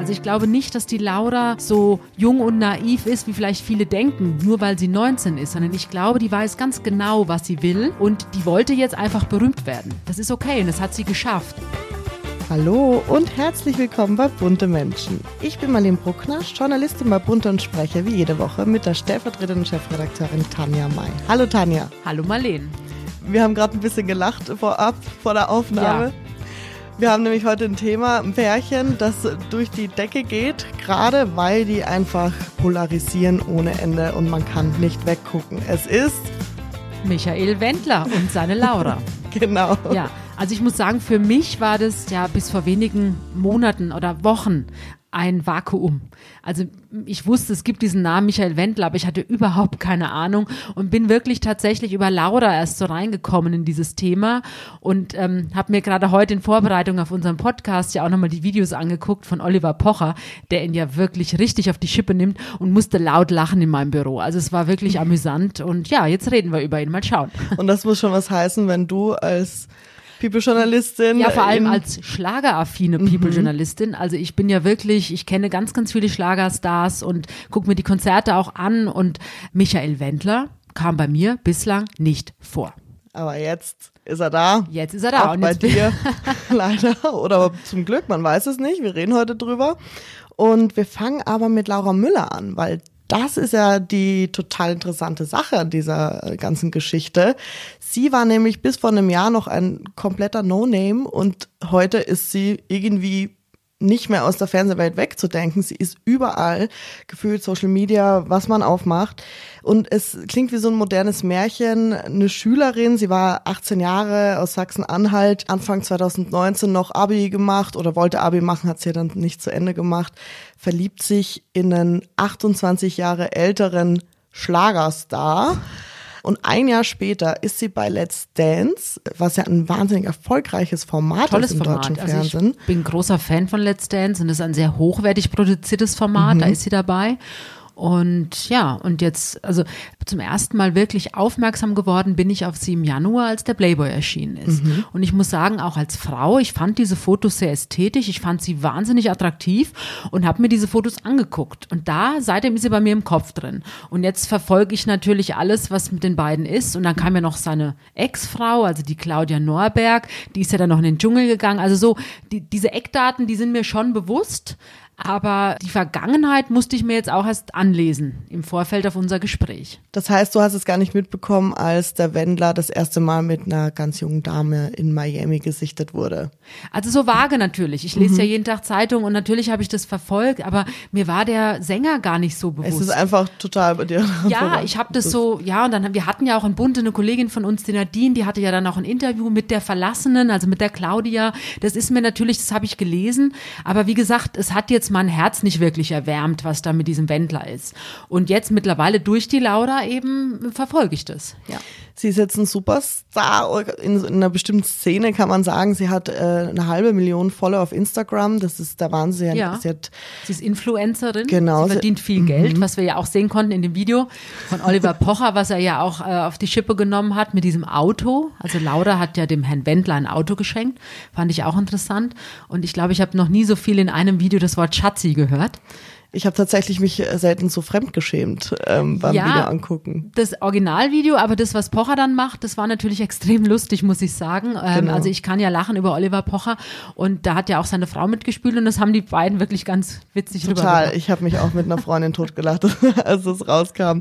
Also ich glaube nicht, dass die Laura so jung und naiv ist, wie vielleicht viele denken, nur weil sie 19 ist, sondern ich glaube, die weiß ganz genau, was sie will und die wollte jetzt einfach berühmt werden. Das ist okay und das hat sie geschafft. Hallo und herzlich willkommen bei Bunte Menschen. Ich bin Marlene Bruckner, Journalistin bei Bunte und spreche wie jede Woche mit der stellvertretenden Chefredakteurin Tanja May. Hallo Tanja. Hallo Marlene. Wir haben gerade ein bisschen gelacht vorab, vor der Aufnahme. Ja. Wir haben nämlich heute ein Thema, ein Pärchen, das durch die Decke geht, gerade weil die einfach polarisieren ohne Ende und man kann nicht weggucken. Es ist Michael Wendler und seine Laura. genau. Ja, also ich muss sagen, für mich war das ja bis vor wenigen Monaten oder Wochen ein Vakuum. Also ich wusste, es gibt diesen Namen Michael Wendler, aber ich hatte überhaupt keine Ahnung und bin wirklich tatsächlich über Laura erst so reingekommen in dieses Thema und ähm, habe mir gerade heute in Vorbereitung auf unseren Podcast ja auch nochmal die Videos angeguckt von Oliver Pocher, der ihn ja wirklich richtig auf die Schippe nimmt und musste laut lachen in meinem Büro. Also es war wirklich amüsant und ja, jetzt reden wir über ihn. Mal schauen. Und das muss schon was heißen, wenn du als People-Journalistin. Ja, vor allem als schlageraffine mhm. People-Journalistin. Also ich bin ja wirklich, ich kenne ganz, ganz viele Schlagerstars und gucke mir die Konzerte auch an und Michael Wendler kam bei mir bislang nicht vor. Aber jetzt ist er da. Jetzt ist er da. Auch und bei dir leider oder zum Glück, man weiß es nicht. Wir reden heute drüber. Und wir fangen aber mit Laura Müller an, weil das ist ja die total interessante Sache an dieser ganzen Geschichte. Sie war nämlich bis vor einem Jahr noch ein kompletter No-Name und heute ist sie irgendwie nicht mehr aus der Fernsehwelt wegzudenken. Sie ist überall, gefühlt Social Media, was man aufmacht. Und es klingt wie so ein modernes Märchen. Eine Schülerin, sie war 18 Jahre aus Sachsen-Anhalt, Anfang 2019 noch Abi gemacht oder wollte Abi machen, hat sie dann nicht zu Ende gemacht, verliebt sich in einen 28 Jahre älteren Schlagerstar. Und ein Jahr später ist sie bei Let's Dance, was ja ein wahnsinnig erfolgreiches Format Tolles ist im Format. deutschen Fernsehen. Also ich bin großer Fan von Let's Dance und es ist ein sehr hochwertig produziertes Format, mhm. da ist sie dabei. Und ja, und jetzt, also zum ersten Mal wirklich aufmerksam geworden bin ich auf sie im Januar, als der Playboy erschienen ist. Mhm. Und ich muss sagen, auch als Frau, ich fand diese Fotos sehr ästhetisch, ich fand sie wahnsinnig attraktiv und habe mir diese Fotos angeguckt. Und da, seitdem ist sie bei mir im Kopf drin. Und jetzt verfolge ich natürlich alles, was mit den beiden ist. Und dann kam ja noch seine Ex-Frau, also die Claudia Norberg, die ist ja dann noch in den Dschungel gegangen. Also so, die, diese Eckdaten, die sind mir schon bewusst. Aber die Vergangenheit musste ich mir jetzt auch erst anlesen im Vorfeld auf unser Gespräch. Das heißt, du hast es gar nicht mitbekommen, als der Wendler das erste Mal mit einer ganz jungen Dame in Miami gesichtet wurde. Also so vage natürlich. Ich lese mhm. ja jeden Tag Zeitung und natürlich habe ich das verfolgt, aber mir war der Sänger gar nicht so bewusst. Es ist einfach total bei dir. Ja, ich habe das so, ja, und dann wir hatten ja auch in Bunte eine Kollegin von uns, die Nadine, die hatte ja dann auch ein Interview mit der Verlassenen, also mit der Claudia. Das ist mir natürlich, das habe ich gelesen, aber wie gesagt, es hat jetzt mein Herz nicht wirklich erwärmt, was da mit diesem Wendler ist. Und jetzt mittlerweile durch die Laura eben verfolge ich das. Ja. Sie ist jetzt ein Superstar in, in einer bestimmten Szene, kann man sagen. Sie hat äh, eine halbe Million Follower auf Instagram. Das ist der Wahnsinn. Ja. Sie, hat, sie ist Influencerin. Genau. Sie verdient viel Geld, mhm. was wir ja auch sehen konnten in dem Video von Oliver Pocher, was er ja auch äh, auf die Schippe genommen hat mit diesem Auto. Also Laura hat ja dem Herrn Wendler ein Auto geschenkt. Fand ich auch interessant. Und ich glaube, ich habe noch nie so viel in einem Video das Wort Schatzi gehört. Ich habe tatsächlich mich äh, selten so fremdgeschämt ähm, beim ja, Video angucken. Das Originalvideo, aber das, was Pocher dann macht, das war natürlich extrem lustig, muss ich sagen. Ähm, genau. Also ich kann ja lachen über Oliver Pocher und da hat ja auch seine Frau mitgespielt und das haben die beiden wirklich ganz witzig Total. Ich habe mich auch mit einer Freundin totgelacht, als es rauskam.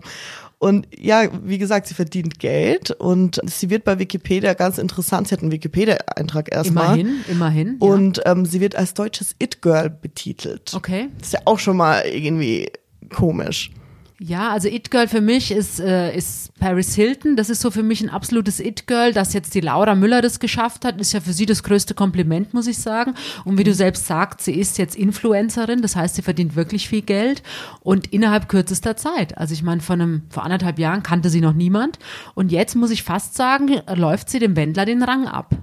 Und ja, wie gesagt, sie verdient Geld und sie wird bei Wikipedia ganz interessant. Sie hat einen Wikipedia-Eintrag erstmal. Immerhin, immerhin. Ja. Und ähm, sie wird als deutsches It-Girl betitelt. Okay. Das ist ja auch schon mal irgendwie komisch. Ja, also It Girl für mich ist, äh, ist Paris Hilton. Das ist so für mich ein absolutes It Girl. Dass jetzt die Laura Müller das geschafft hat, ist ja für sie das größte Kompliment, muss ich sagen. Und wie du selbst sagst, sie ist jetzt Influencerin. Das heißt, sie verdient wirklich viel Geld und innerhalb kürzester Zeit. Also ich meine, vor einem, vor anderthalb Jahren kannte sie noch niemand. Und jetzt muss ich fast sagen, läuft sie dem Wendler den Rang ab.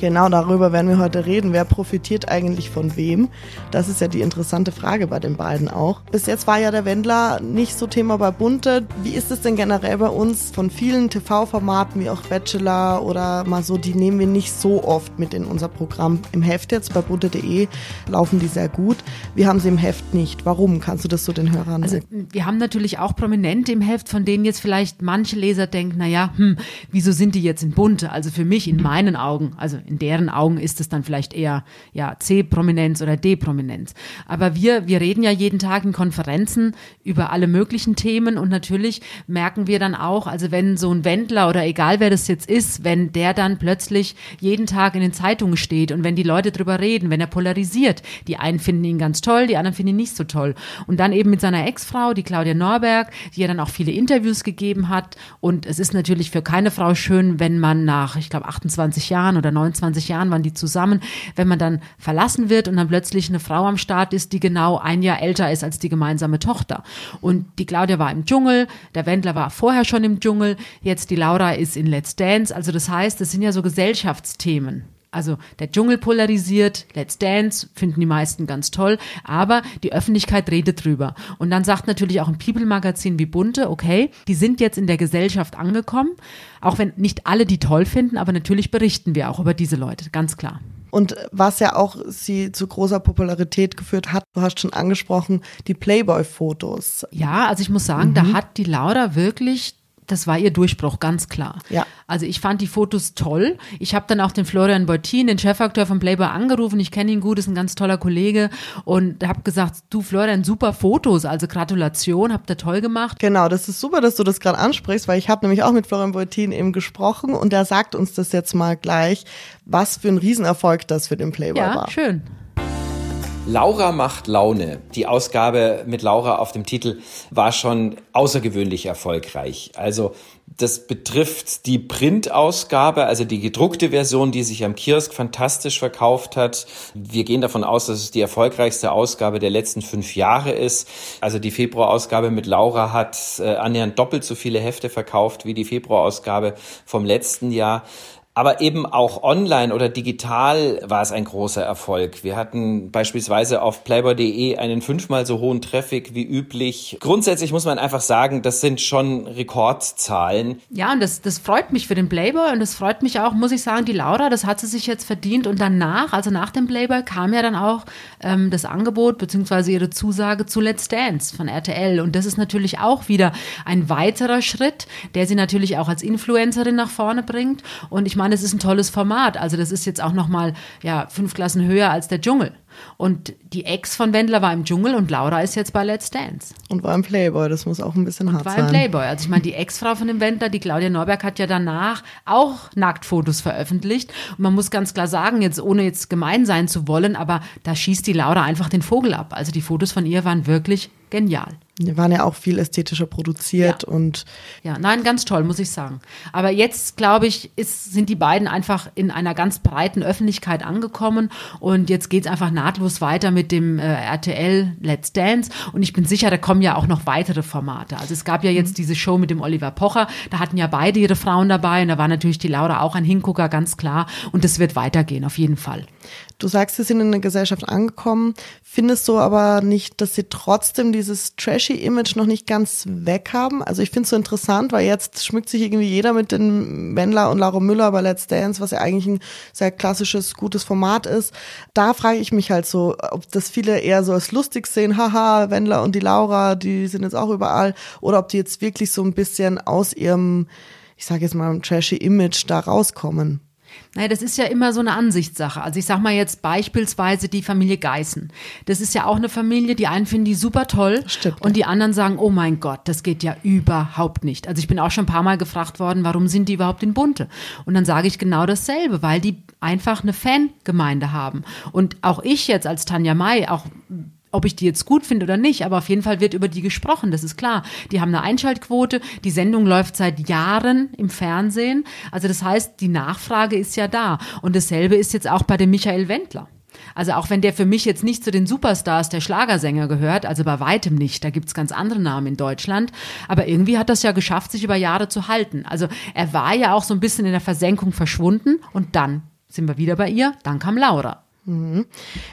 Genau darüber werden wir heute reden. Wer profitiert eigentlich von wem? Das ist ja die interessante Frage bei den beiden auch. Bis jetzt war ja der Wendler nicht so Thema bei Bunte. Wie ist es denn generell bei uns von vielen TV-Formaten wie auch Bachelor oder mal so, die nehmen wir nicht so oft mit in unser Programm. Im Heft jetzt bei bunte.de laufen die sehr gut. Wir haben sie im Heft nicht. Warum? Kannst du das so den Hörern Also wir haben natürlich auch Prominente im Heft, von denen jetzt vielleicht manche Leser denken, naja, hm, wieso sind die jetzt in Bunte? Also für mich in meinen Augen, also in deren Augen ist es dann vielleicht eher ja C-Prominenz oder D-Prominenz. Aber wir, wir reden ja jeden Tag in Konferenzen über alle möglichen Themen und natürlich merken wir dann auch, also wenn so ein Wendler oder egal wer das jetzt ist, wenn der dann plötzlich jeden Tag in den Zeitungen steht und wenn die Leute drüber reden, wenn er polarisiert, die einen finden ihn ganz toll, die anderen finden ihn nicht so toll. Und dann eben mit seiner Ex-Frau, die Claudia Norberg, die ja dann auch viele Interviews gegeben hat und es ist natürlich für keine Frau schön, wenn man nach, ich glaube, 28 Jahren oder 29 25 Jahren waren die zusammen, wenn man dann verlassen wird und dann plötzlich eine Frau am Start ist, die genau ein Jahr älter ist als die gemeinsame Tochter. Und die Claudia war im Dschungel, der Wendler war vorher schon im Dschungel, jetzt die Laura ist in Let's Dance. Also das heißt, es sind ja so Gesellschaftsthemen. Also der Dschungel polarisiert, Let's Dance finden die meisten ganz toll, aber die Öffentlichkeit redet drüber. Und dann sagt natürlich auch ein People-Magazin wie Bunte, okay, die sind jetzt in der Gesellschaft angekommen, auch wenn nicht alle die toll finden, aber natürlich berichten wir auch über diese Leute, ganz klar. Und was ja auch sie zu großer Popularität geführt hat, du hast schon angesprochen, die Playboy-Fotos. Ja, also ich muss sagen, mhm. da hat die Laura wirklich das war ihr Durchbruch, ganz klar. Ja. Also ich fand die Fotos toll. Ich habe dann auch den Florian Beutin, den Chefakteur von Playboy, angerufen. Ich kenne ihn gut, ist ein ganz toller Kollege und habe gesagt, du Florian, super Fotos, also Gratulation, habt ihr toll gemacht. Genau, das ist super, dass du das gerade ansprichst, weil ich habe nämlich auch mit Florian Beutin eben gesprochen und der sagt uns das jetzt mal gleich, was für ein Riesenerfolg das für den Playboy ja, war. Ja, schön. Laura macht Laune. Die Ausgabe mit Laura auf dem Titel war schon außergewöhnlich erfolgreich. Also das betrifft die Printausgabe, also die gedruckte Version, die sich am Kiosk fantastisch verkauft hat. Wir gehen davon aus, dass es die erfolgreichste Ausgabe der letzten fünf Jahre ist. Also die Februarausgabe mit Laura hat äh, annähernd doppelt so viele Hefte verkauft wie die Februarausgabe vom letzten Jahr. Aber eben auch online oder digital war es ein großer Erfolg. Wir hatten beispielsweise auf playboy.de einen fünfmal so hohen Traffic wie üblich. Grundsätzlich muss man einfach sagen, das sind schon Rekordzahlen. Ja, und das, das freut mich für den Playboy und das freut mich auch, muss ich sagen, die Laura, das hat sie sich jetzt verdient. Und danach, also nach dem Playboy, kam ja dann auch ähm, das Angebot bzw. ihre Zusage zu Let's Dance von RTL. Und das ist natürlich auch wieder ein weiterer Schritt, der sie natürlich auch als Influencerin nach vorne bringt. Und ich meine, es ist ein tolles Format. Also das ist jetzt auch noch mal ja fünf Klassen höher als der Dschungel. Und die Ex von Wendler war im Dschungel und Laura ist jetzt bei Let's Dance. Und war im Playboy, das muss auch ein bisschen und hart war sein. War im Playboy. Also ich meine, die Ex-Frau von dem Wendler, die Claudia Neuberg, hat ja danach auch Nacktfotos veröffentlicht. Und man muss ganz klar sagen, jetzt ohne jetzt gemein sein zu wollen, aber da schießt die Laura einfach den Vogel ab. Also die Fotos von ihr waren wirklich genial. Die waren ja auch viel ästhetischer produziert ja. und. Ja, nein, ganz toll, muss ich sagen. Aber jetzt, glaube ich, ist, sind die beiden einfach in einer ganz breiten Öffentlichkeit angekommen und jetzt geht es einfach nahtlos weiter mit dem äh, RTL Let's Dance und ich bin sicher, da kommen ja auch noch weitere Formate. Also es gab ja jetzt diese Show mit dem Oliver Pocher, da hatten ja beide ihre Frauen dabei und da war natürlich die Laura auch ein Hingucker, ganz klar. Und es wird weitergehen, auf jeden Fall. Du sagst, sie sind in der Gesellschaft angekommen, findest du aber nicht, dass sie trotzdem dieses trashy Image noch nicht ganz weg haben? Also ich finde es so interessant, weil jetzt schmückt sich irgendwie jeder mit den Wendler und Laura Müller bei Let's Dance, was ja eigentlich ein sehr klassisches, gutes Format ist. Da frage ich mich halt so, ob das viele eher so als lustig sehen, haha, Wendler und die Laura, die sind jetzt auch überall, oder ob die jetzt wirklich so ein bisschen aus ihrem, ich sage jetzt mal, trashy Image da rauskommen. Naja, das ist ja immer so eine Ansichtssache. Also ich sag mal jetzt beispielsweise die Familie Geißen. Das ist ja auch eine Familie, die einen finden die super toll Stimmt, und die anderen sagen, oh mein Gott, das geht ja überhaupt nicht. Also ich bin auch schon ein paar Mal gefragt worden, warum sind die überhaupt in Bunte? Und dann sage ich genau dasselbe, weil die einfach eine Fangemeinde haben. Und auch ich jetzt als Tanja May, auch ob ich die jetzt gut finde oder nicht, aber auf jeden Fall wird über die gesprochen, das ist klar. Die haben eine Einschaltquote, die Sendung läuft seit Jahren im Fernsehen. Also das heißt, die Nachfrage ist ja da. Und dasselbe ist jetzt auch bei dem Michael Wendler. Also auch wenn der für mich jetzt nicht zu den Superstars der Schlagersänger gehört, also bei weitem nicht, da gibt's ganz andere Namen in Deutschland, aber irgendwie hat das ja geschafft, sich über Jahre zu halten. Also er war ja auch so ein bisschen in der Versenkung verschwunden und dann sind wir wieder bei ihr, dann kam Laura.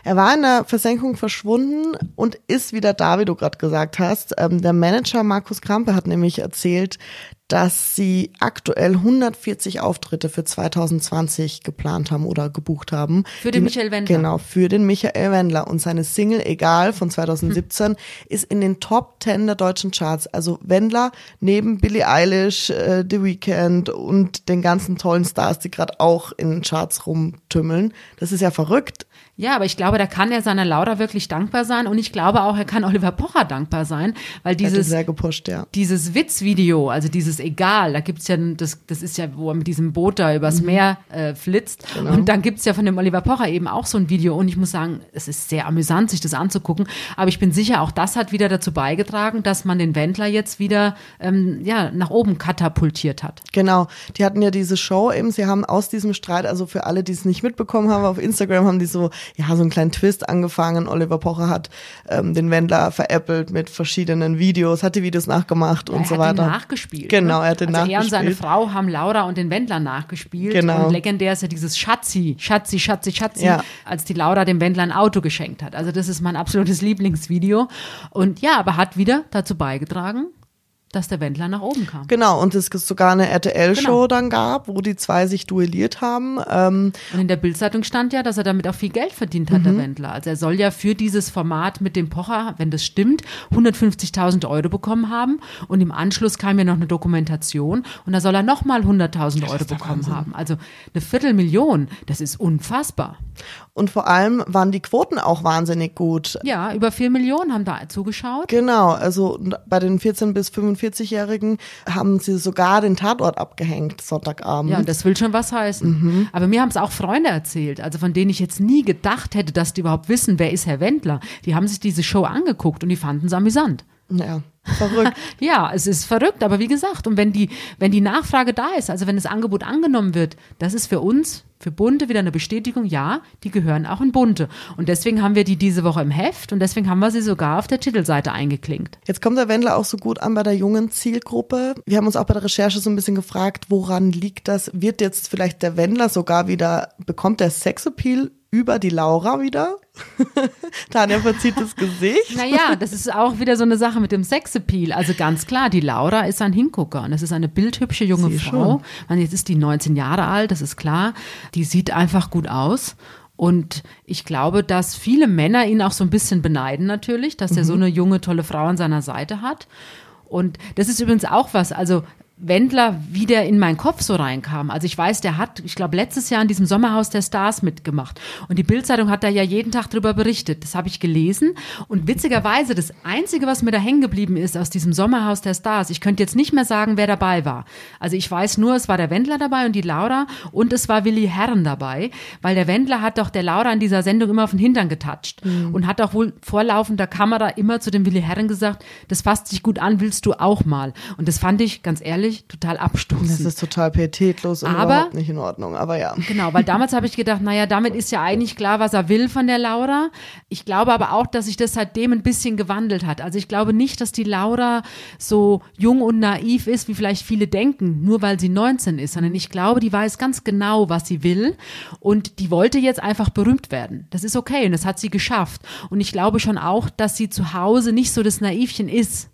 Er war in der Versenkung verschwunden und ist wieder da, wie du gerade gesagt hast. Ähm, der Manager Markus Krampe hat nämlich erzählt, dass sie aktuell 140 Auftritte für 2020 geplant haben oder gebucht haben. Für den Die- Michael Wendler. Genau, für den Michael Wendler. Und seine Single Egal von 2017 ist in den Top 10 der deutschen Charts. Also Wendler neben Billie Eilish, äh, The Weeknd und den ganzen tollen Stars, die gerade auch in den Charts rumtümmeln. Das ist ja verrückt. Ja, aber ich glaube, da kann er seiner Laura wirklich dankbar sein und ich glaube auch, er kann Oliver Pocher dankbar sein, weil Dieses gepusht, ja. dieses Witzvideo, also dieses Egal, da gibt's ja, das, das ist ja, wo er mit diesem Boot da übers Meer äh, flitzt. Und dann gibt's ja von dem Oliver Pocher eben auch so ein Video. Und ich muss sagen, es ist sehr amüsant, sich das anzugucken. Aber ich bin sicher, auch das hat wieder dazu beigetragen, dass man den Wendler jetzt wieder ähm, ja, nach oben katapultiert hat. Genau, die hatten ja diese Show eben, sie haben aus diesem Streit, also für alle, die es nicht mitbekommen haben, auf Instagram haben die so, ja, so einen kleinen Twist angefangen. Oliver Pocher hat ähm, den Wendler veräppelt mit verschiedenen Videos, hat die Videos nachgemacht und er so hat weiter. ihn nachgespielt. Genau, ne? er hat den also Er und seine nachgespielt. Frau haben Laura und den Wendler nachgespielt. Genau. Und legendär ist ja dieses Schatzi, Schatzi, Schatzi, Schatzi, Ja. als die Laura dem Wendler ein Auto geschenkt hat. Also das ist mein absolutes Lieblingsvideo. Und ja, aber hat wieder dazu beigetragen, dass der Wendler nach oben kam. Genau, und es sogar eine RTL-Show Genau. dann gab, wo die zwei sich duelliert haben. Ähm, Und in der Bildzeitung stand ja, dass er damit auch viel Geld verdient hat, der Mhm. Wendler. Also er soll ja für dieses Format mit dem Pocher, wenn das stimmt, 150.000 Euro bekommen haben. Und im Anschluss kam ja noch eine Dokumentation und da soll er nochmal 100.000 Euro bekommen haben. Also eine Viertelmillion, das ist unfassbar. und vor allem waren die Quoten auch wahnsinnig gut. Ja, über vier Millionen haben da zugeschaut. Genau, also bei den 14- bis 45-Jährigen haben sie sogar den Tatort abgehängt, Sonntagabend. Ja, das will schon was heißen. Mhm. Aber mir haben es auch Freunde erzählt, also von denen ich jetzt nie gedacht hätte, dass die überhaupt wissen, wer ist Herr Wendler. Die haben sich diese Show angeguckt und die fanden es amüsant. ja verrückt. Ja, es ist verrückt, aber wie gesagt, und wenn die, wenn die Nachfrage da ist, also wenn das Angebot angenommen wird, das ist für uns, für Bunte wieder eine Bestätigung, ja, die gehören auch in Bunte. Und deswegen haben wir die diese Woche im Heft und deswegen haben wir sie sogar auf der Titelseite eingeklinkt. Jetzt kommt der Wendler auch so gut an bei der jungen Zielgruppe. Wir haben uns auch bei der Recherche so ein bisschen gefragt, woran liegt das? Wird jetzt vielleicht der Wendler sogar wieder, bekommt der Sexappeal über die Laura wieder? Tanja verzieht das Gesicht. Naja, das ist auch wieder so eine Sache mit dem Sexappeal. Also ganz klar, die Laura ist ein Hingucker und es ist eine bildhübsche junge Sie Frau. Man, jetzt ist die 19 Jahre alt, das ist klar. Die sieht einfach gut aus. Und ich glaube, dass viele Männer ihn auch so ein bisschen beneiden natürlich, dass er so eine junge, tolle Frau an seiner Seite hat. Und das ist übrigens auch was, also Wendler wieder in meinen Kopf so reinkam. Also ich weiß, der hat, ich glaube, letztes Jahr in diesem Sommerhaus der Stars mitgemacht. Und die Bildzeitung hat da ja jeden Tag drüber berichtet. Das habe ich gelesen. Und witzigerweise, das Einzige, was mir da hängen geblieben ist aus diesem Sommerhaus der Stars, ich könnte jetzt nicht mehr sagen, wer dabei war. Also ich weiß nur, es war der Wendler dabei und die Laura und es war Willi Herren dabei, weil der Wendler hat doch der Laura in dieser Sendung immer auf den Hintern getatscht und hat auch wohl vor laufender Kamera immer zu dem Willi Herren gesagt, das fasst sich gut an, willst du auch mal. Und das fand ich, ganz ehrlich, total Das abstoßend. ist total pietätlos und Aber- überhaupt nicht in Ordnung. Aber ja. Genau, weil damals habe ich gedacht, naja, damit ist ja eigentlich klar, was er will von der Laura. Ich glaube aber auch, dass sich das seitdem ein bisschen gewandelt hat. Also ich glaube nicht, dass die Laura so jung und naiv ist, wie vielleicht viele denken, nur weil sie 19 ist, sondern ich glaube, die weiß ganz genau, was sie will und die wollte jetzt einfach berühmt werden. Das ist okay und das hat sie geschafft. Und ich glaube schon auch, dass sie zu Hause nicht so das Naivchen ist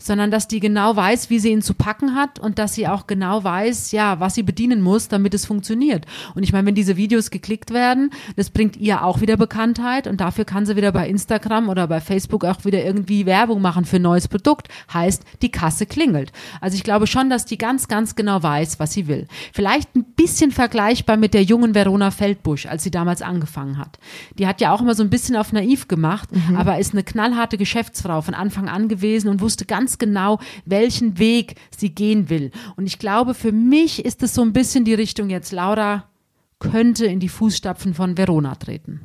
sondern dass die genau weiß, wie sie ihn zu packen hat und dass sie auch genau weiß, ja, was sie bedienen muss, damit es funktioniert. Und ich meine, wenn diese Videos geklickt werden, das bringt ihr auch wieder Bekanntheit und dafür kann sie wieder bei Instagram oder bei Facebook auch wieder irgendwie Werbung machen für ein neues Produkt. Heißt, die Kasse klingelt. Also ich glaube schon, dass die ganz, ganz genau weiß, was sie will. Vielleicht ein bisschen vergleichbar mit der jungen Verona Feldbusch, als sie damals angefangen hat. Die hat ja auch immer so ein bisschen auf naiv gemacht, aber ist eine knallharte Geschäftsfrau von Anfang an gewesen und wusste ganz genau, welchen Weg sie gehen will. Und ich glaube, für mich ist es so ein bisschen die Richtung jetzt, Laura könnte in die Fußstapfen von Verona treten.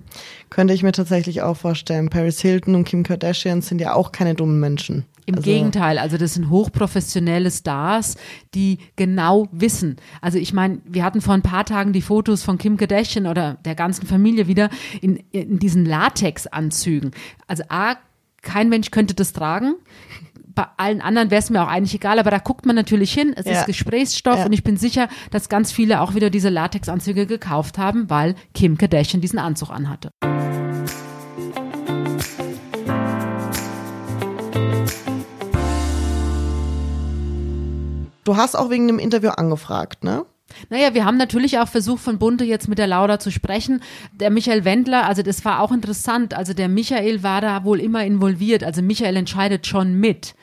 Könnte ich mir tatsächlich auch vorstellen. Paris Hilton und Kim Kardashian sind ja auch keine dummen Menschen. Im Also- Gegenteil, also das sind hochprofessionelle Stars, die genau wissen. Also ich meine, wir hatten vor ein paar Tagen die Fotos von Kim Kardashian oder der ganzen Familie wieder in, in diesen Latex-Anzügen. Also A, kein Mensch könnte das tragen. Bei allen anderen wäre es mir auch eigentlich egal, aber da guckt man natürlich hin. Es Ja. ist Gesprächsstoff Ja. und ich bin sicher, dass ganz viele auch wieder diese Latexanzüge gekauft haben, weil Kim Kardashian diesen Anzug anhatte. Du hast auch wegen dem Interview angefragt, ne? Naja, wir haben natürlich auch versucht, von Bunte jetzt mit der Laura zu sprechen. Der Michael Wendler, also das war auch interessant. Also der Michael war da wohl immer involviert. Also Michael entscheidet schon mit.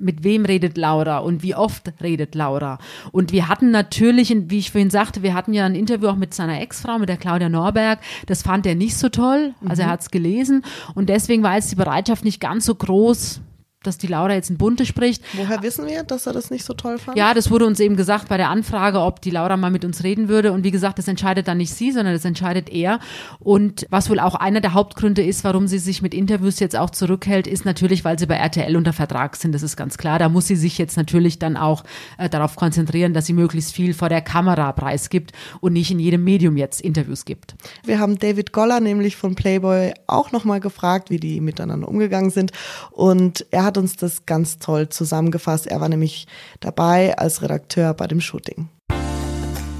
Mit wem redet Laura und wie oft redet Laura? Und wir hatten natürlich, wie ich vorhin sagte, wir hatten ja ein Interview auch mit seiner Ex-Frau, mit der Claudia Norberg. Das fand er nicht so toll. Also er hat es gelesen. Und deswegen war jetzt die Bereitschaft nicht ganz so groß, dass die Laura jetzt in Bunte spricht. Woher wissen wir, dass er das nicht so toll fand? Ja, das wurde uns eben gesagt bei der Anfrage, ob die Laura mal mit uns reden würde. Und wie gesagt, das entscheidet dann nicht sie, sondern das entscheidet er. Und was wohl auch einer der Hauptgründe ist, warum sie sich mit Interviews jetzt auch zurückhält, ist natürlich, weil sie bei RTL unter Vertrag sind. Das ist ganz klar. Da muss sie sich jetzt natürlich dann auch äh, darauf konzentrieren, dass sie möglichst viel vor der Kamera preisgibt und nicht in jedem Medium jetzt Interviews gibt. Wir haben David Goller nämlich von Playboy auch nochmal gefragt, wie die miteinander umgegangen sind. Und er hat uns das ganz toll zusammengefasst. Er war nämlich dabei als Redakteur bei dem Shooting.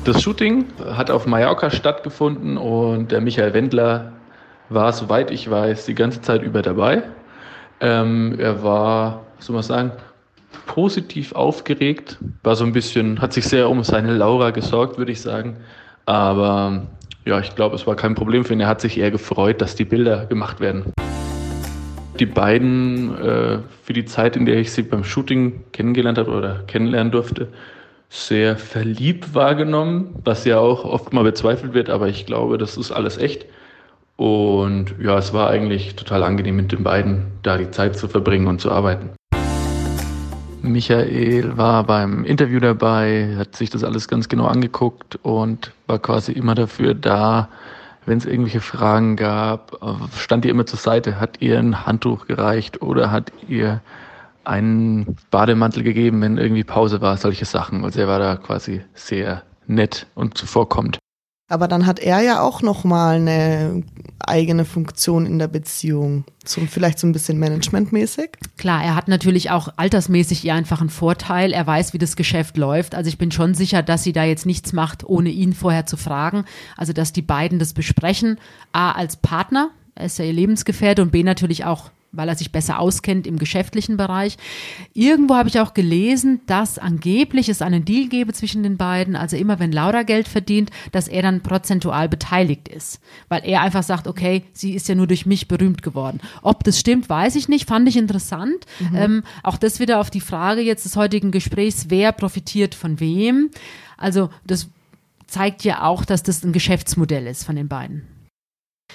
Das Shooting hat auf Mallorca stattgefunden und der Michael Wendler war, soweit ich weiß, die ganze Zeit über dabei. Ähm, er war, soll man sagen, positiv aufgeregt, war so ein bisschen, hat sich sehr um seine Laura gesorgt, würde ich sagen. Aber ja, ich glaube, es war kein Problem für ihn. Er hat sich eher gefreut, dass die Bilder gemacht werden. Die beiden äh, für die Zeit, in der ich sie beim Shooting kennengelernt habe oder kennenlernen durfte, sehr verliebt wahrgenommen, was ja auch oft mal bezweifelt wird, aber ich glaube, das ist alles echt. Und ja, es war eigentlich total angenehm mit den beiden, da die Zeit zu verbringen und zu arbeiten. Michael war beim Interview dabei, hat sich das alles ganz genau angeguckt und war quasi immer dafür da, wenn es irgendwelche Fragen gab, äh, stand ihr immer zur Seite, hat ihr ein Handtuch gereicht oder hat ihr einen Bademantel gegeben, wenn irgendwie Pause war, solche Sachen. Also er war da quasi sehr nett und zuvorkommend. Aber dann hat er ja auch nochmal eine eigene Funktion in der Beziehung. So, vielleicht so ein bisschen managementmäßig. Klar, er hat natürlich auch altersmäßig ihr einfach einen Vorteil. Er weiß, wie das Geschäft läuft. Also ich bin schon sicher, dass sie da jetzt nichts macht, ohne ihn vorher zu fragen. Also dass die beiden das besprechen. A, als Partner, er ist ja ihr Lebensgefährte und B, natürlich auch weil er sich besser auskennt im geschäftlichen Bereich. Irgendwo habe ich auch gelesen, dass angeblich es einen Deal gäbe zwischen den beiden, also immer wenn Laura Geld verdient, dass er dann prozentual beteiligt ist, weil er einfach sagt, okay, sie ist ja nur durch mich berühmt geworden. Ob das stimmt, weiß ich nicht, fand ich interessant. Ähm, auch das wieder auf die Frage jetzt des heutigen Gesprächs, wer profitiert von wem. Also das zeigt ja auch, dass das ein Geschäftsmodell ist von den beiden.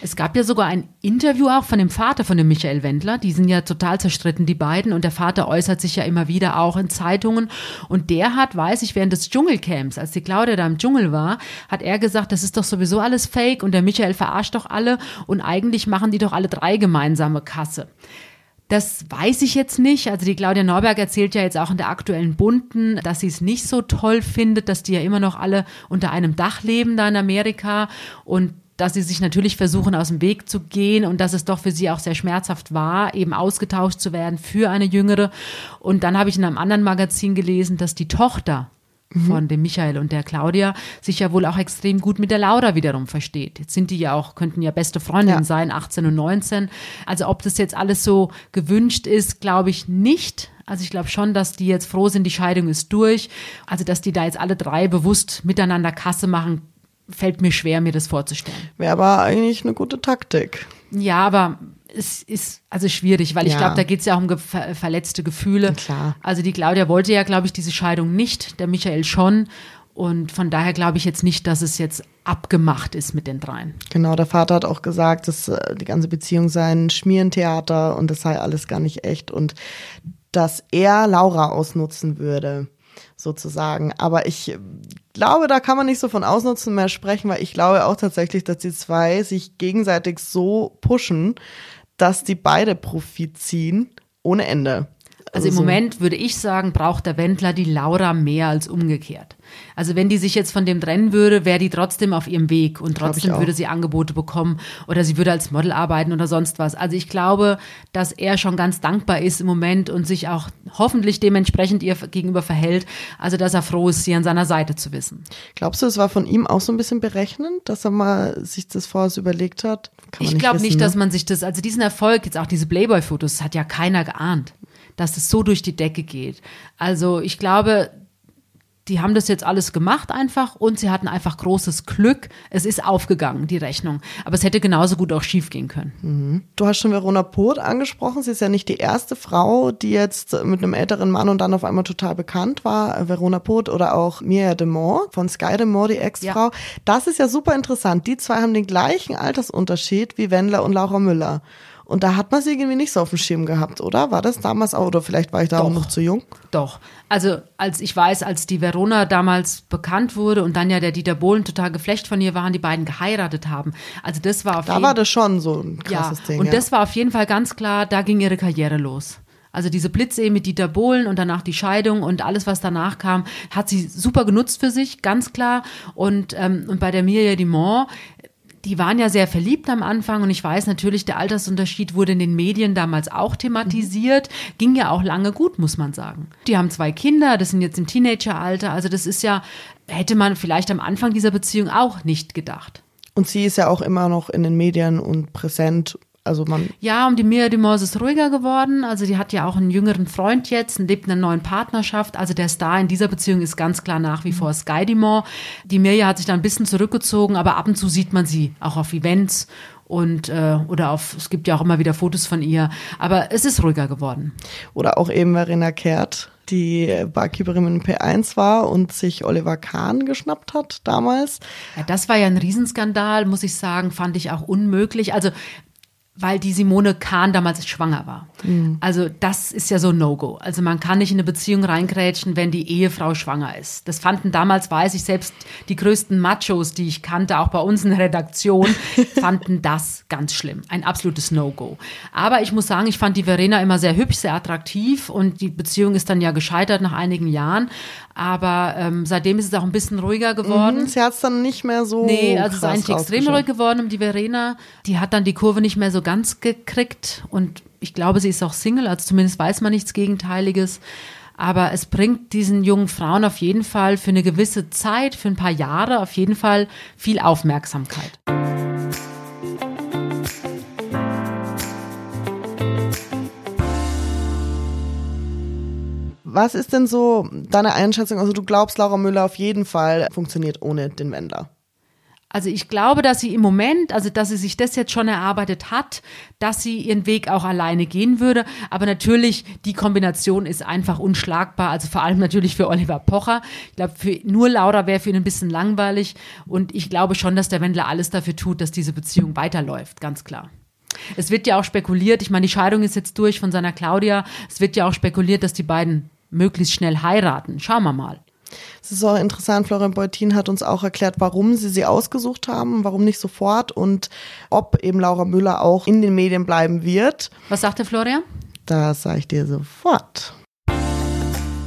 Es gab ja sogar ein Interview auch von dem Vater von dem Michael Wendler. Die sind ja total zerstritten, die beiden. Und der Vater äußert sich ja immer wieder auch in Zeitungen. Und der hat, weiß ich, während des Dschungelcamps, als die Claudia da im Dschungel war, hat er gesagt, das ist doch sowieso alles fake und der Michael verarscht doch alle. Und eigentlich machen die doch alle drei gemeinsame Kasse. Das weiß ich jetzt nicht. Also die Claudia Norberg erzählt ja jetzt auch in der aktuellen Bunten, dass sie es nicht so toll findet, dass die ja immer noch alle unter einem Dach leben da in Amerika und dass sie sich natürlich versuchen, aus dem Weg zu gehen und dass es doch für sie auch sehr schmerzhaft war, eben ausgetauscht zu werden für eine Jüngere. Und dann habe ich in einem anderen Magazin gelesen, dass die Tochter von dem Michael und der Claudia sich ja wohl auch extrem gut mit der Laura wiederum versteht. Jetzt sind die ja auch, könnten ja beste Freundinnen Ja. sein, 18 und 19. Also ob das jetzt alles so gewünscht ist, glaube ich nicht. Also ich glaube schon, dass die jetzt froh sind, die Scheidung ist durch. Also dass die da jetzt alle drei bewusst miteinander Kasse machen, fällt mir schwer, mir das vorzustellen. Wäre aber eigentlich eine gute Taktik. Ja, aber es ist also schwierig, weil ich Ja. glaube, da geht es ja auch um ge ver verletzte Gefühle. Klar. Also die Claudia wollte ja, glaube ich, diese Scheidung nicht, der Michael schon. Und von daher glaube ich jetzt nicht, dass es jetzt abgemacht ist mit den dreien. Genau, der Vater hat auch gesagt, dass äh, die ganze Beziehung sei ein Schmierentheater und das sei alles gar nicht echt und dass er Laura ausnutzen würde, sozusagen. Aber ich glaube, da kann man nicht so von Ausnutzen mehr sprechen, weil ich glaube auch tatsächlich, dass die zwei sich gegenseitig so pushen, dass die beide Profit ziehen, ohne Ende. Also im so- Moment würde ich sagen, braucht der Wendler die Laura mehr als umgekehrt. Also wenn die sich jetzt von dem trennen würde, wäre die trotzdem auf ihrem Weg und trotzdem würde sie Angebote bekommen oder sie würde als Model arbeiten oder sonst was. Also ich glaube, dass er schon ganz dankbar ist im Moment und sich auch hoffentlich dementsprechend ihr gegenüber verhält. Also dass er froh ist, sie an seiner Seite zu wissen. Glaubst du, es war von ihm auch so ein bisschen berechnend, dass er mal sich das vorher überlegt hat? ich glaube nicht, ne? dass man sich das, also diesen Erfolg, jetzt auch diese Playboy-Fotos, hat ja keiner geahnt, dass es so durch die Decke geht. Also ich glaube, die haben das jetzt alles gemacht einfach und sie hatten einfach großes Glück. Es ist aufgegangen, die Rechnung. Aber es hätte genauso gut auch schief gehen können. Mhm. Du hast schon Verona Poth angesprochen. Sie ist ja nicht die erste Frau, die jetzt mit einem älteren Mann und dann auf einmal total bekannt war. Verona Poth oder auch Mia de Moore von Sky de Moore, die Ex-Frau. Ja. Das ist ja super interessant. Die zwei haben den gleichen Altersunterschied wie Wendler und Laura Müller. Und da hat man sie irgendwie nicht so auf dem Schirm gehabt, oder? War das damals auch, oder vielleicht war ich da Doch. auch noch zu jung? Doch. Also, als ich weiß, als die Verona damals bekannt wurde und dann ja der Dieter Bohlen total geflecht von ihr waren, die beiden geheiratet haben. Also, das war auf Da war das schon so ein krasses ja, Ding. Und ja. das war auf jeden Fall ganz klar, da ging ihre Karriere los. Also diese Blitzehe mit Dieter Bohlen und danach die Scheidung und alles, was danach kam, hat sie super genutzt für sich, ganz klar. Und, ähm, und bei der Mirja Dumont, die waren ja sehr verliebt am Anfang und ich weiß natürlich, der Altersunterschied wurde in den Medien damals auch thematisiert. Mhm. Ging ja auch lange gut, muss man sagen. Die haben zwei Kinder, das sind jetzt im Teenageralter. Also das ist ja, hätte man vielleicht am Anfang dieser Beziehung auch nicht gedacht. Und sie ist ja auch immer noch in den Medien und präsent also man ja, um die Mia Dumont ist ruhiger geworden. Also die hat ja auch einen jüngeren Freund jetzt und lebt in einer neuen Partnerschaft. Also der Star in dieser Beziehung ist ganz klar nach wie vor. Sky Dumont. Die Mirja hat sich da ein bisschen zurückgezogen, aber ab und zu sieht man sie auch auf Events und äh, oder auf es gibt ja auch immer wieder Fotos von ihr, aber es ist ruhiger geworden. Oder auch eben Verena Kehrt, die Barkeeperin in P1 war und sich Oliver Kahn geschnappt hat damals. Ja, das war ja ein Riesenskandal, muss ich sagen, fand ich auch unmöglich. Also weil die Simone Kahn damals schwanger war. Mhm. Also das ist ja so ein No-Go. Also man kann nicht in eine Beziehung reingrätschen, wenn die Ehefrau schwanger ist. Das fanden damals, weiß ich, selbst die größten Machos, die ich kannte, auch bei uns in der Redaktion, fanden das ganz schlimm. Ein absolutes No-Go. Aber ich muss sagen, ich fand die Verena immer sehr hübsch, sehr attraktiv und die Beziehung ist dann ja gescheitert nach einigen Jahren. Aber ähm, seitdem ist es auch ein bisschen ruhiger geworden. Mhm, sie hat es dann nicht mehr so. Nee, also es ist eigentlich extrem ruhig geworden. Und die Verena, die hat dann die Kurve nicht mehr so ganz gekriegt. Und ich glaube, sie ist auch Single, also zumindest weiß man nichts Gegenteiliges. Aber es bringt diesen jungen Frauen auf jeden Fall für eine gewisse Zeit, für ein paar Jahre auf jeden Fall viel Aufmerksamkeit. Was ist denn so deine Einschätzung? Also du glaubst, Laura Müller auf jeden Fall funktioniert ohne den Wendler. Also ich glaube, dass sie im Moment, also dass sie sich das jetzt schon erarbeitet hat, dass sie ihren Weg auch alleine gehen würde. Aber natürlich, die Kombination ist einfach unschlagbar. Also vor allem natürlich für Oliver Pocher. Ich glaube, für nur Laura wäre für ihn ein bisschen langweilig. Und ich glaube schon, dass der Wendler alles dafür tut, dass diese Beziehung weiterläuft, ganz klar. Es wird ja auch spekuliert, ich meine, die Scheidung ist jetzt durch von seiner Claudia. Es wird ja auch spekuliert, dass die beiden möglichst schnell heiraten. Schauen wir mal. Es ist auch interessant, Florian Beutin hat uns auch erklärt, warum sie sie ausgesucht haben, warum nicht sofort und ob eben Laura Müller auch in den Medien bleiben wird. Was sagt der Florian? Das sage ich dir sofort.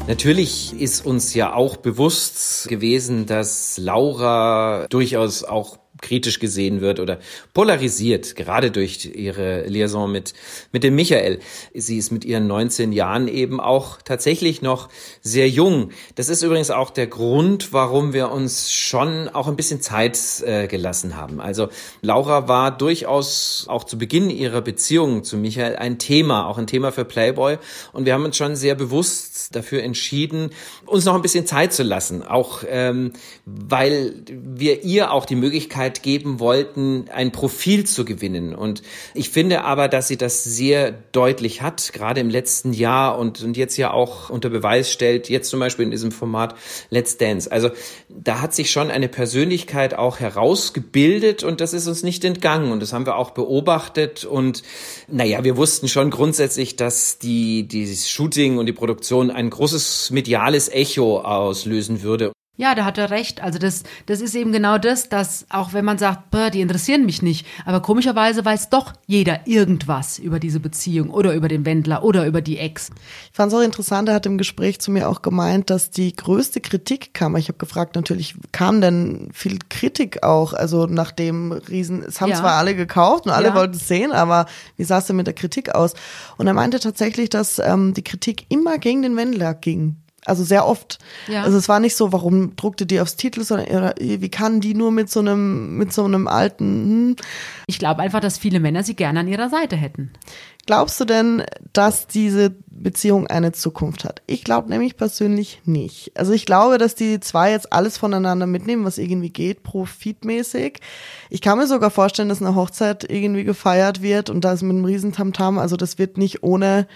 Natürlich ist uns ja auch bewusst gewesen, dass Laura durchaus auch kritisch gesehen wird oder polarisiert, gerade durch ihre Liaison mit, mit dem Michael. Sie ist mit ihren 19 Jahren eben auch tatsächlich noch sehr jung. Das ist übrigens auch der Grund, warum wir uns schon auch ein bisschen Zeit äh, gelassen haben. Also Laura war durchaus auch zu Beginn ihrer Beziehung zu Michael ein Thema, auch ein Thema für Playboy. Und wir haben uns schon sehr bewusst dafür entschieden, uns noch ein bisschen Zeit zu lassen, auch ähm, weil wir ihr auch die Möglichkeit Möglichkeit geben wollten, ein Profil zu gewinnen. Und ich finde aber, dass sie das sehr deutlich hat, gerade im letzten Jahr und, und jetzt ja auch unter Beweis stellt, jetzt zum Beispiel in diesem Format Let's Dance. Also da hat sich schon eine Persönlichkeit auch herausgebildet und das ist uns nicht entgangen und das haben wir auch beobachtet und naja, wir wussten schon grundsätzlich, dass die, die Shooting und die Produktion ein großes mediales Echo auslösen würde. Ja, da hat er recht. Also das, das ist eben genau das, dass auch wenn man sagt, die interessieren mich nicht, aber komischerweise weiß doch jeder irgendwas über diese Beziehung oder über den Wendler oder über die Ex. Ich fand es auch interessant, er hat im Gespräch zu mir auch gemeint, dass die größte Kritik kam. Ich habe gefragt, natürlich kam denn viel Kritik auch, also nach dem Riesen, es haben ja. zwar alle gekauft und alle ja. wollten es sehen, aber wie sah es denn mit der Kritik aus? Und er meinte tatsächlich, dass ähm, die Kritik immer gegen den Wendler ging. Also sehr oft. Ja. Also es war nicht so, warum druckte die aufs Titel, sondern wie kann die nur mit so einem, mit so einem alten. Hm. Ich glaube einfach, dass viele Männer sie gerne an ihrer Seite hätten. Glaubst du denn, dass diese Beziehung eine Zukunft hat? Ich glaube nämlich persönlich nicht. Also ich glaube, dass die zwei jetzt alles voneinander mitnehmen, was irgendwie geht, profitmäßig. Ich kann mir sogar vorstellen, dass eine Hochzeit irgendwie gefeiert wird und das mit einem Riesentamtam. Also das wird nicht ohne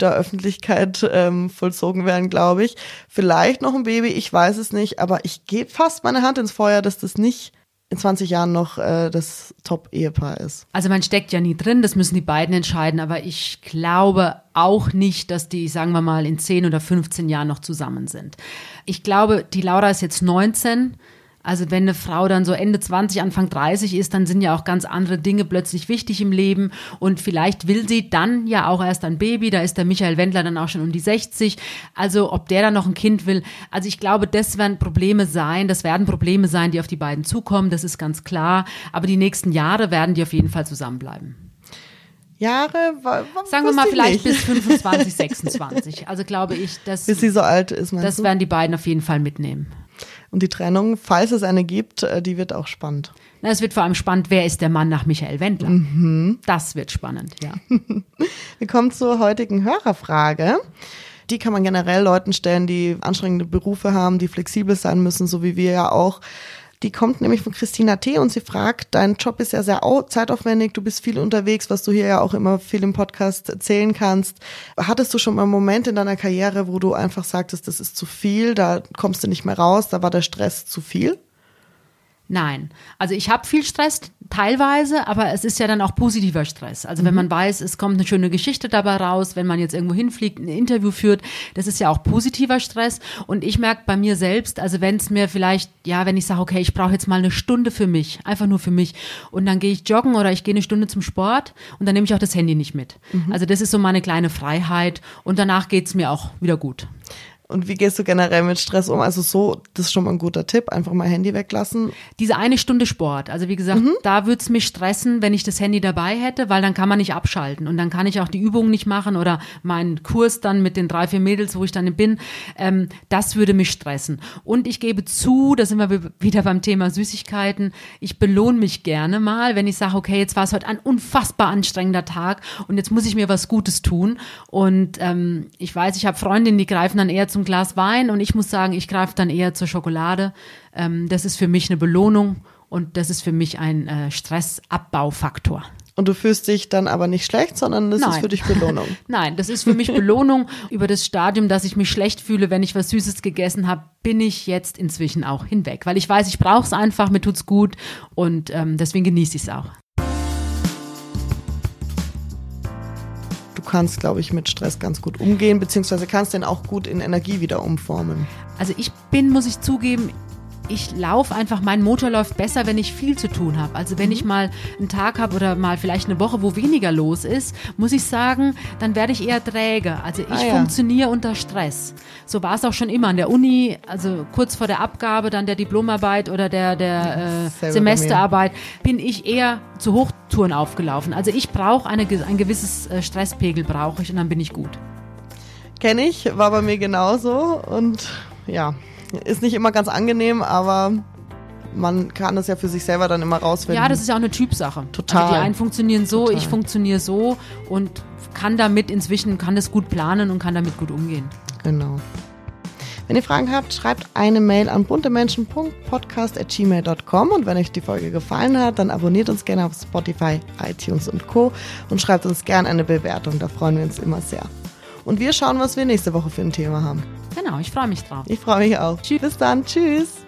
der Öffentlichkeit ähm, vollzogen werden, glaube ich. Vielleicht noch ein Baby, ich weiß es nicht, aber ich gebe fast meine Hand ins Feuer, dass das nicht in 20 Jahren noch äh, das Top-Ehepaar ist. Also man steckt ja nie drin, das müssen die beiden entscheiden, aber ich glaube auch nicht, dass die, sagen wir mal, in 10 oder 15 Jahren noch zusammen sind. Ich glaube, die Laura ist jetzt 19 also wenn eine Frau dann so Ende 20, Anfang 30 ist, dann sind ja auch ganz andere Dinge plötzlich wichtig im Leben und vielleicht will sie dann ja auch erst ein Baby, da ist der Michael Wendler dann auch schon um die 60. Also ob der dann noch ein Kind will, also ich glaube, das werden Probleme sein, das werden Probleme sein, die auf die beiden zukommen, das ist ganz klar, aber die nächsten Jahre werden die auf jeden Fall zusammenbleiben. Jahre? Sagen wir mal vielleicht nicht. bis 25, 26. Also glaube ich, dass bis sie so alt ist. Das du? werden die beiden auf jeden Fall mitnehmen. Und die Trennung, falls es eine gibt, äh, die wird auch spannend. Na, es wird vor allem spannend, wer ist der Mann nach Michael Wendler? Mhm. Das wird spannend, ja. Wir kommen zur heutigen Hörerfrage. Die kann man generell Leuten stellen, die anstrengende Berufe haben, die flexibel sein müssen, so wie wir ja auch. Die kommt nämlich von Christina T. und sie fragt, dein Job ist ja sehr zeitaufwendig, du bist viel unterwegs, was du hier ja auch immer viel im Podcast erzählen kannst. Hattest du schon mal einen Moment in deiner Karriere, wo du einfach sagtest, das ist zu viel, da kommst du nicht mehr raus, da war der Stress zu viel? Nein. Also ich habe viel Stress teilweise, aber es ist ja dann auch positiver Stress. Also mhm. wenn man weiß, es kommt eine schöne Geschichte dabei raus, wenn man jetzt irgendwo hinfliegt, ein Interview führt, das ist ja auch positiver Stress. Und ich merke bei mir selbst, also wenn es mir vielleicht, ja, wenn ich sage, okay, ich brauche jetzt mal eine Stunde für mich, einfach nur für mich, und dann gehe ich joggen oder ich gehe eine Stunde zum Sport und dann nehme ich auch das Handy nicht mit. Mhm. Also das ist so meine kleine Freiheit und danach geht's mir auch wieder gut. Und wie gehst du generell mit Stress um? Also so, das ist schon mal ein guter Tipp, einfach mal Handy weglassen. Diese eine Stunde Sport, also wie gesagt, mhm. da würde es mich stressen, wenn ich das Handy dabei hätte, weil dann kann man nicht abschalten und dann kann ich auch die Übungen nicht machen oder meinen Kurs dann mit den drei, vier Mädels, wo ich dann bin, ähm, das würde mich stressen. Und ich gebe zu, da sind wir wieder beim Thema Süßigkeiten, ich belohne mich gerne mal, wenn ich sage, okay, jetzt war es heute ein unfassbar anstrengender Tag und jetzt muss ich mir was Gutes tun. Und ähm, ich weiß, ich habe Freundinnen, die greifen dann eher zum Glas Wein und ich muss sagen, ich greife dann eher zur Schokolade. Ähm, das ist für mich eine Belohnung und das ist für mich ein äh, Stressabbaufaktor. Und du fühlst dich dann aber nicht schlecht, sondern das Nein. ist für dich Belohnung. Nein, das ist für mich Belohnung. Über das Stadium, dass ich mich schlecht fühle, wenn ich was Süßes gegessen habe, bin ich jetzt inzwischen auch hinweg. Weil ich weiß, ich brauche es einfach, mir tut's gut und ähm, deswegen genieße ich es auch. Kannst, glaube ich, mit Stress ganz gut umgehen, beziehungsweise kannst den auch gut in Energie wieder umformen. Also ich bin, muss ich zugeben, ich laufe einfach, mein Motor läuft besser, wenn ich viel zu tun habe. Also wenn mhm. ich mal einen Tag habe oder mal vielleicht eine Woche, wo weniger los ist, muss ich sagen, dann werde ich eher träge. Also ich ah, ja. funktioniere unter Stress. So war es auch schon immer an der Uni, also kurz vor der Abgabe dann der Diplomarbeit oder der, der äh, Semesterarbeit, bin ich eher zu Hochtouren aufgelaufen. Also ich brauche ein gewisses äh, Stresspegel brauche ich und dann bin ich gut. Kenne ich, war bei mir genauso und ja, ist nicht immer ganz angenehm, aber man kann das ja für sich selber dann immer rausfinden. Ja, das ist ja auch eine Typsache. Total. Also die einen funktionieren so, Total. ich funktioniere so und kann damit inzwischen, kann das gut planen und kann damit gut umgehen. Genau. Wenn ihr Fragen habt, schreibt eine Mail an buntemenschen.podcast.gmail.com und wenn euch die Folge gefallen hat, dann abonniert uns gerne auf Spotify, iTunes und Co. und schreibt uns gerne eine Bewertung, da freuen wir uns immer sehr. Und wir schauen, was wir nächste Woche für ein Thema haben. Genau, ich freue mich drauf. Ich freue mich auch. Tschüss. Bis dann. Tschüss.